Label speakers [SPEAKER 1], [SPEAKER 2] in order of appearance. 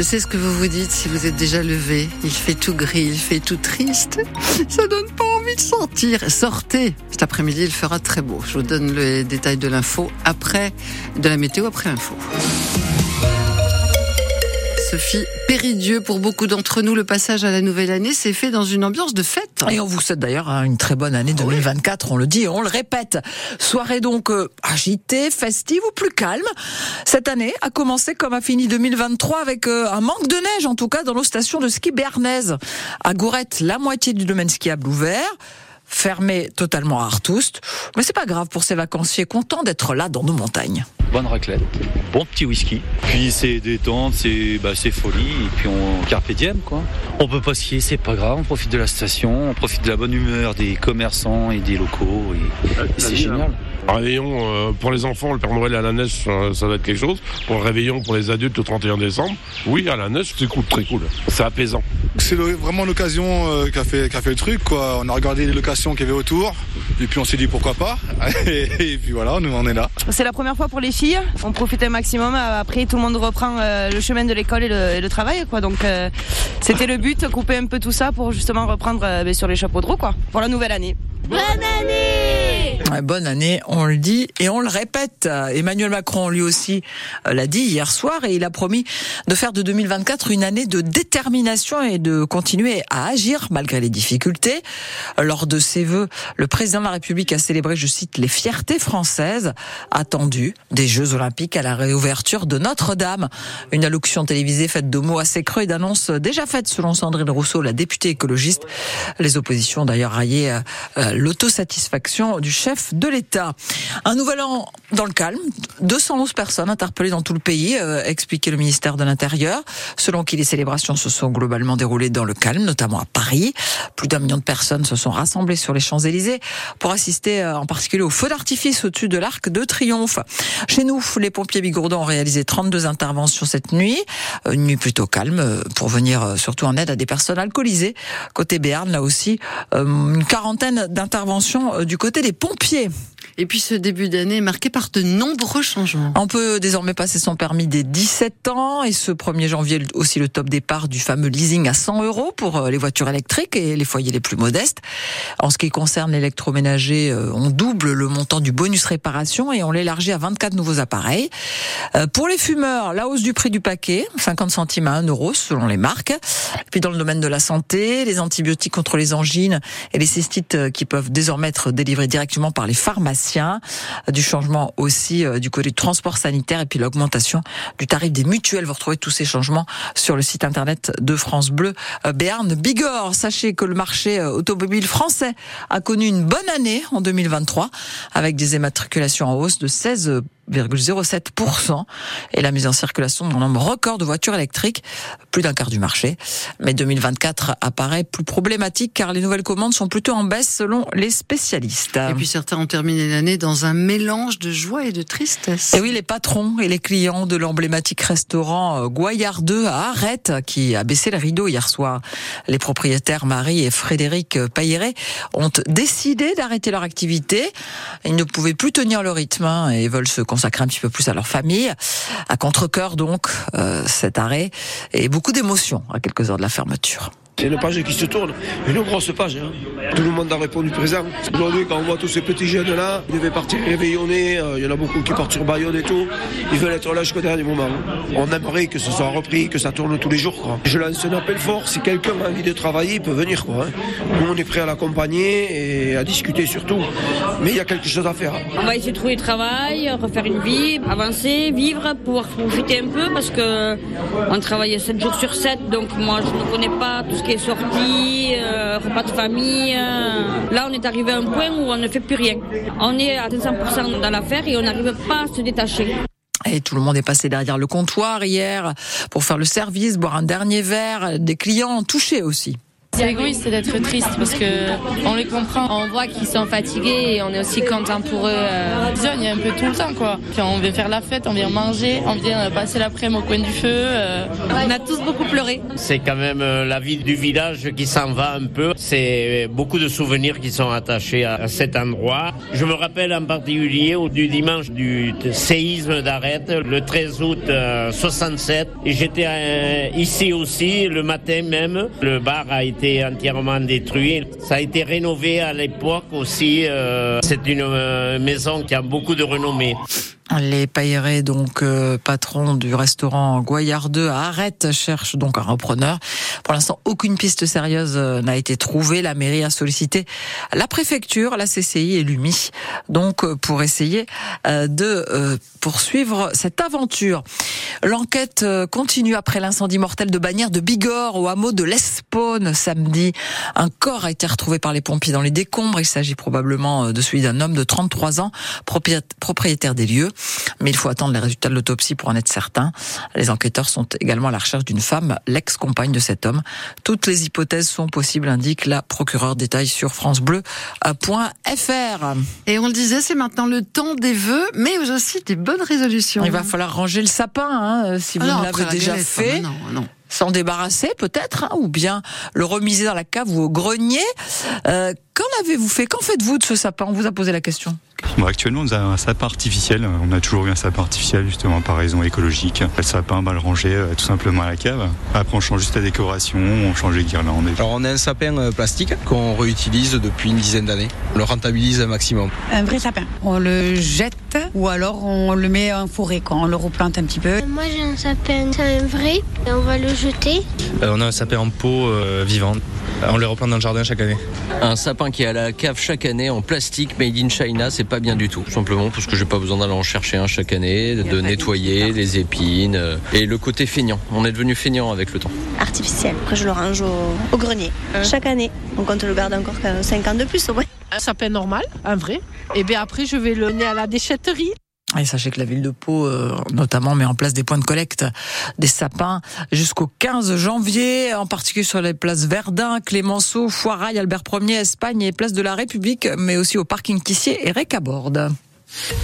[SPEAKER 1] Je sais ce que vous vous dites si vous êtes déjà levé. Il fait tout gris, il fait tout triste. Ça donne pas envie de sortir. Sortez. Cet après-midi, il fera très beau. Je vous donne les détails de l'info après, de la météo après l'info. Sophie Péridieu, pour beaucoup d'entre nous, le passage à la nouvelle année s'est fait dans une ambiance de fête.
[SPEAKER 2] Et on vous souhaite d'ailleurs hein, une très bonne année 2024, on le dit et on le répète. Soirée donc euh, agitée, festive ou plus calme. Cette année a commencé comme a fini 2023 avec euh, un manque de neige, en tout cas dans nos stations de ski béarnaises. À Gourette, la moitié du domaine skiable ouvert fermé totalement à Artoust. Mais c'est pas grave pour ces vacanciers contents d'être là dans nos montagnes
[SPEAKER 3] bonne raclette, bon petit whisky. Puis c'est détente, c'est bah, folie, et puis on carpe diem quoi. On peut pas skier, c'est pas grave, on profite de la station, on profite de la bonne humeur des commerçants et des locaux, et, c'est génial.
[SPEAKER 4] Un réveillon euh, pour les enfants, le Père Noël à la neige, ça, va être quelque chose. Pour le réveillon pour les adultes le 31 décembre, oui, à la neige, c'est cool, très cool. C'est apaisant.
[SPEAKER 5] C'est vraiment l'occasion euh, qu'a fait, fait le truc. Quoi. On a regardé les locations qu'il y avait autour, et puis on s'est dit pourquoi pas. Et, puis voilà, nous on est là.
[SPEAKER 6] C'est la première fois pour les filles. On profite un maximum. Après, tout le monde reprend euh, le chemin de l'école et, le, travail. Quoi. Donc c'était le but, couper un peu tout ça pour justement reprendre ben, sur les chapeaux de roue quoi, pour la nouvelle année.
[SPEAKER 7] Bonne année
[SPEAKER 2] Bonne année, on le dit et on le répète. Emmanuel Macron, lui aussi, euh, l'a dit hier soir et il a promis de faire de 2024 une année de détermination et de continuer à agir malgré les difficultés. Lors de ses vœux, le président de la République a célébré, je cite, les fiertés françaises attendues des Jeux Olympiques à la réouverture de Notre-Dame. Une allocution télévisée faite de mots assez creux et d'annonces déjà faites selon Sandrine Rousseau, la députée écologiste. Les oppositions d'ailleurs raillé euh, l'autosatisfaction du chef de l'État. Un nouvel an dans le calme, 211 personnes interpellées dans tout le pays, euh, expliquait le ministère de l'Intérieur, selon qui les célébrations se sont globalement déroulées dans le calme, notamment à Paris. Plus d'un million de personnes se sont rassemblées sur les Champs-Élysées pour assister euh, en particulier au feu d'artifice au-dessus de l'Arc de Triomphe. Chez nous, les pompiers bigourdans ont réalisé 32 interventions cette nuit, une nuit plutôt calme euh, pour venir surtout en aide à des personnes alcoolisées. Côté Béarn, là aussi, une quarantaine d'interventions intervention du côté des pompiers pied.
[SPEAKER 1] Et puis ce début d'année est marqué par de nombreux changements.
[SPEAKER 2] On peut désormais passer son permis dès 17 ans et ce 1er janvier aussi le top départ du fameux leasing à 100 euros pour euh, les voitures électriques et les foyers les plus modestes. En ce qui concerne l'électroménager, euh, on double le montant du bonus réparation et on l'élargit à 24 nouveaux appareils. Pour les fumeurs, la hausse du prix du paquet, 50 centimes à 1 euro selon les marques. Puis dans le domaine de la santé, les antibiotiques contre les angines et les cystites qui peuvent désormais être délivrés directement par les Du changement aussi euh, du côté du transport sanitaire et puis l'augmentation du tarif des mutuelles. Vous retrouvez tous ces changements sur le site internet de France Bleu euh, Béarn Bigorre. Sachez que le marché euh, automobile français a connu une bonne année en 2023 avec des immatriculations en hausse de 16 0,07% et la mise en circulation d'un nombre record de voitures électriques, plus d'un quart du marché. Mais 2024 apparaît plus problématique car les nouvelles commandes sont plutôt en baisse selon les spécialistes.
[SPEAKER 1] Et puis certains ont terminé l'année dans un mélange de joie et de tristesse.
[SPEAKER 2] Et oui, les patrons et les clients de l'emblématique restaurant euh, Goyard 2 à Arrête qui a baissé le rideau hier soir. Les propriétaires Marie et Frédéric Payeret ont décidé d'arrêter leur activité. Ils ne pouvaient plus tenir le rythme hein, et veulent se concentrer consacrer un petit peu plus à leur famille. À contre-cœur donc, euh, cet arrêt et beaucoup d'émotions à quelques heures de la fermeture.
[SPEAKER 8] C'est une page qui se tourne, une grosse page. Hein. Tout le monde a répondu présent. Aujourd'hui, quand on voit tous ces petits jeunes-là, ils devaient partir réveillonner, euh, il y en a beaucoup qui partent sur Bayonne et tout. Ils veulent être là jusqu'au dernier moment. On aimerait que ce soit repris, que ça tourne tous les jours. Je lance un appel fort, si quelqu'un a envie de travailler, il peut venir. Hein. Nous, on est prêt à l'accompagner et à discuter surtout. Mais il y a quelque chose à faire.
[SPEAKER 9] On va essayer de trouver du travail, refaire une vie, avancer, vivre, pouvoir profiter un peu parce que on travaille 7 jours sur 7, donc moi je ne connais pas tout ce qui est sorti, euh, repas de famille. Euh. Là, on est arrivé à un point où on ne fait plus rien. On est à 500% dans l'affaire et on n'arrive pas à se détacher.
[SPEAKER 2] Et tout le monde est passé derrière le comptoir hier pour faire le service, boire un dernier verre. Des clients touchés aussi.
[SPEAKER 10] C'est égoïste d'être triste parce que on les comprend. On voit qu'ils sont fatigués et on est aussi content pour eux. Euh, il y a un peu tout le temps quoi. Puis on vient faire la fête, on vient manger, on vient passer l'après-midi au coin du feu. euh. On a tous beaucoup pleuré.
[SPEAKER 11] C'est quand même euh, la vie du village qui s'en va un peu. C'est beaucoup de souvenirs qui sont attachés à cet endroit. Je me rappelle en particulier du dimanche du séisme d'Arête, le 13 août euh, 67. Et j'étais euh, ici aussi le matin même. Le bar a été entièrement détruit. Ça a été rénové à l'époque aussi. euh, C'est une euh, maison qui a beaucoup de renommée.
[SPEAKER 2] Les Paillerets, donc euh, patron du restaurant Goyard 2 à Arrête, cherche donc un repreneur. Pour l'instant, aucune piste sérieuse euh, n'a été trouvée. La mairie a sollicité la préfecture, la CCI et l'UMI, donc euh, pour essayer euh, de euh, poursuivre cette aventure. L'enquête euh, continue après l'incendie mortel de Bagnères de Bigorre au hameau de l'Espone samedi. Un corps a été retrouvé par les pompiers dans les décombres. Il s'agit probablement de celui d'un homme de 33 ans, propriét- propriétaire des lieux. Mais il faut attendre les résultats de l'autopsie pour en être certain. Les enquêteurs sont également à la recherche d'une femme, l'ex-compagne de cet homme. Toutes les hypothèses sont possibles, indique la procureure. Détail sur francebleu.fr.
[SPEAKER 1] Et on le disait, c'est maintenant le temps des vœux, mais aussi des bonnes résolutions.
[SPEAKER 2] Il va falloir ranger le sapin, hein, si vous
[SPEAKER 1] Ah
[SPEAKER 2] ne l'avez
[SPEAKER 1] la
[SPEAKER 2] déjà fait.
[SPEAKER 1] ah, non, non.
[SPEAKER 2] S'en débarrasser peut-être, hein, ou bien le remiser dans la cave ou au grenier. Euh, avez-vous fait? Qu'en faites-vous de ce sapin? On vous a posé la question.
[SPEAKER 12] Bon, actuellement, on a un sapin artificiel. On a toujours eu un sapin artificiel, justement, par raison écologique. Le sapin, bah, le ranger euh, tout simplement à la cave. Après, on change juste la décoration, on change les guirlandes. et-
[SPEAKER 13] Alors on a un sapin euh, plastique qu'on réutilise depuis une dizaine d'années. On le rentabilise un maximum.
[SPEAKER 14] Un vrai sapin. On le jette ou alors on le met en forêt quand on le replante un petit peu.
[SPEAKER 7] Moi j'ai un sapin, c'est un vrai, et on va le jeter.
[SPEAKER 15] Euh, on a un sapin en pot euh, vivant. On les replante dans le jardin chaque année.
[SPEAKER 16] Un sapin qui est à la cave chaque année en plastique made in China, c'est pas bien du tout. Tout Simplement parce que j'ai pas besoin d'aller en chercher un chaque année, de nettoyer les épines euh, et le côté feignant. On est devenu feignant avec le temps.
[SPEAKER 17] artificiel. Après, je le range au, au grenier chaque année. Donc, on te le garde encore 5 ans de plus au moins.
[SPEAKER 18] Un sapin normal, un vrai. Et bien après, je vais le mener à la déchetterie.
[SPEAKER 2] Et sachez que la ville de Pau, euh, notamment, met en place des points de collecte des sapins jusqu'au 15 janvier, en particulier sur les places Verdun, Clémenceau, Foirail, Albert Ier, Espagne et place de la République, mais aussi au parking Tissier et Récaborde.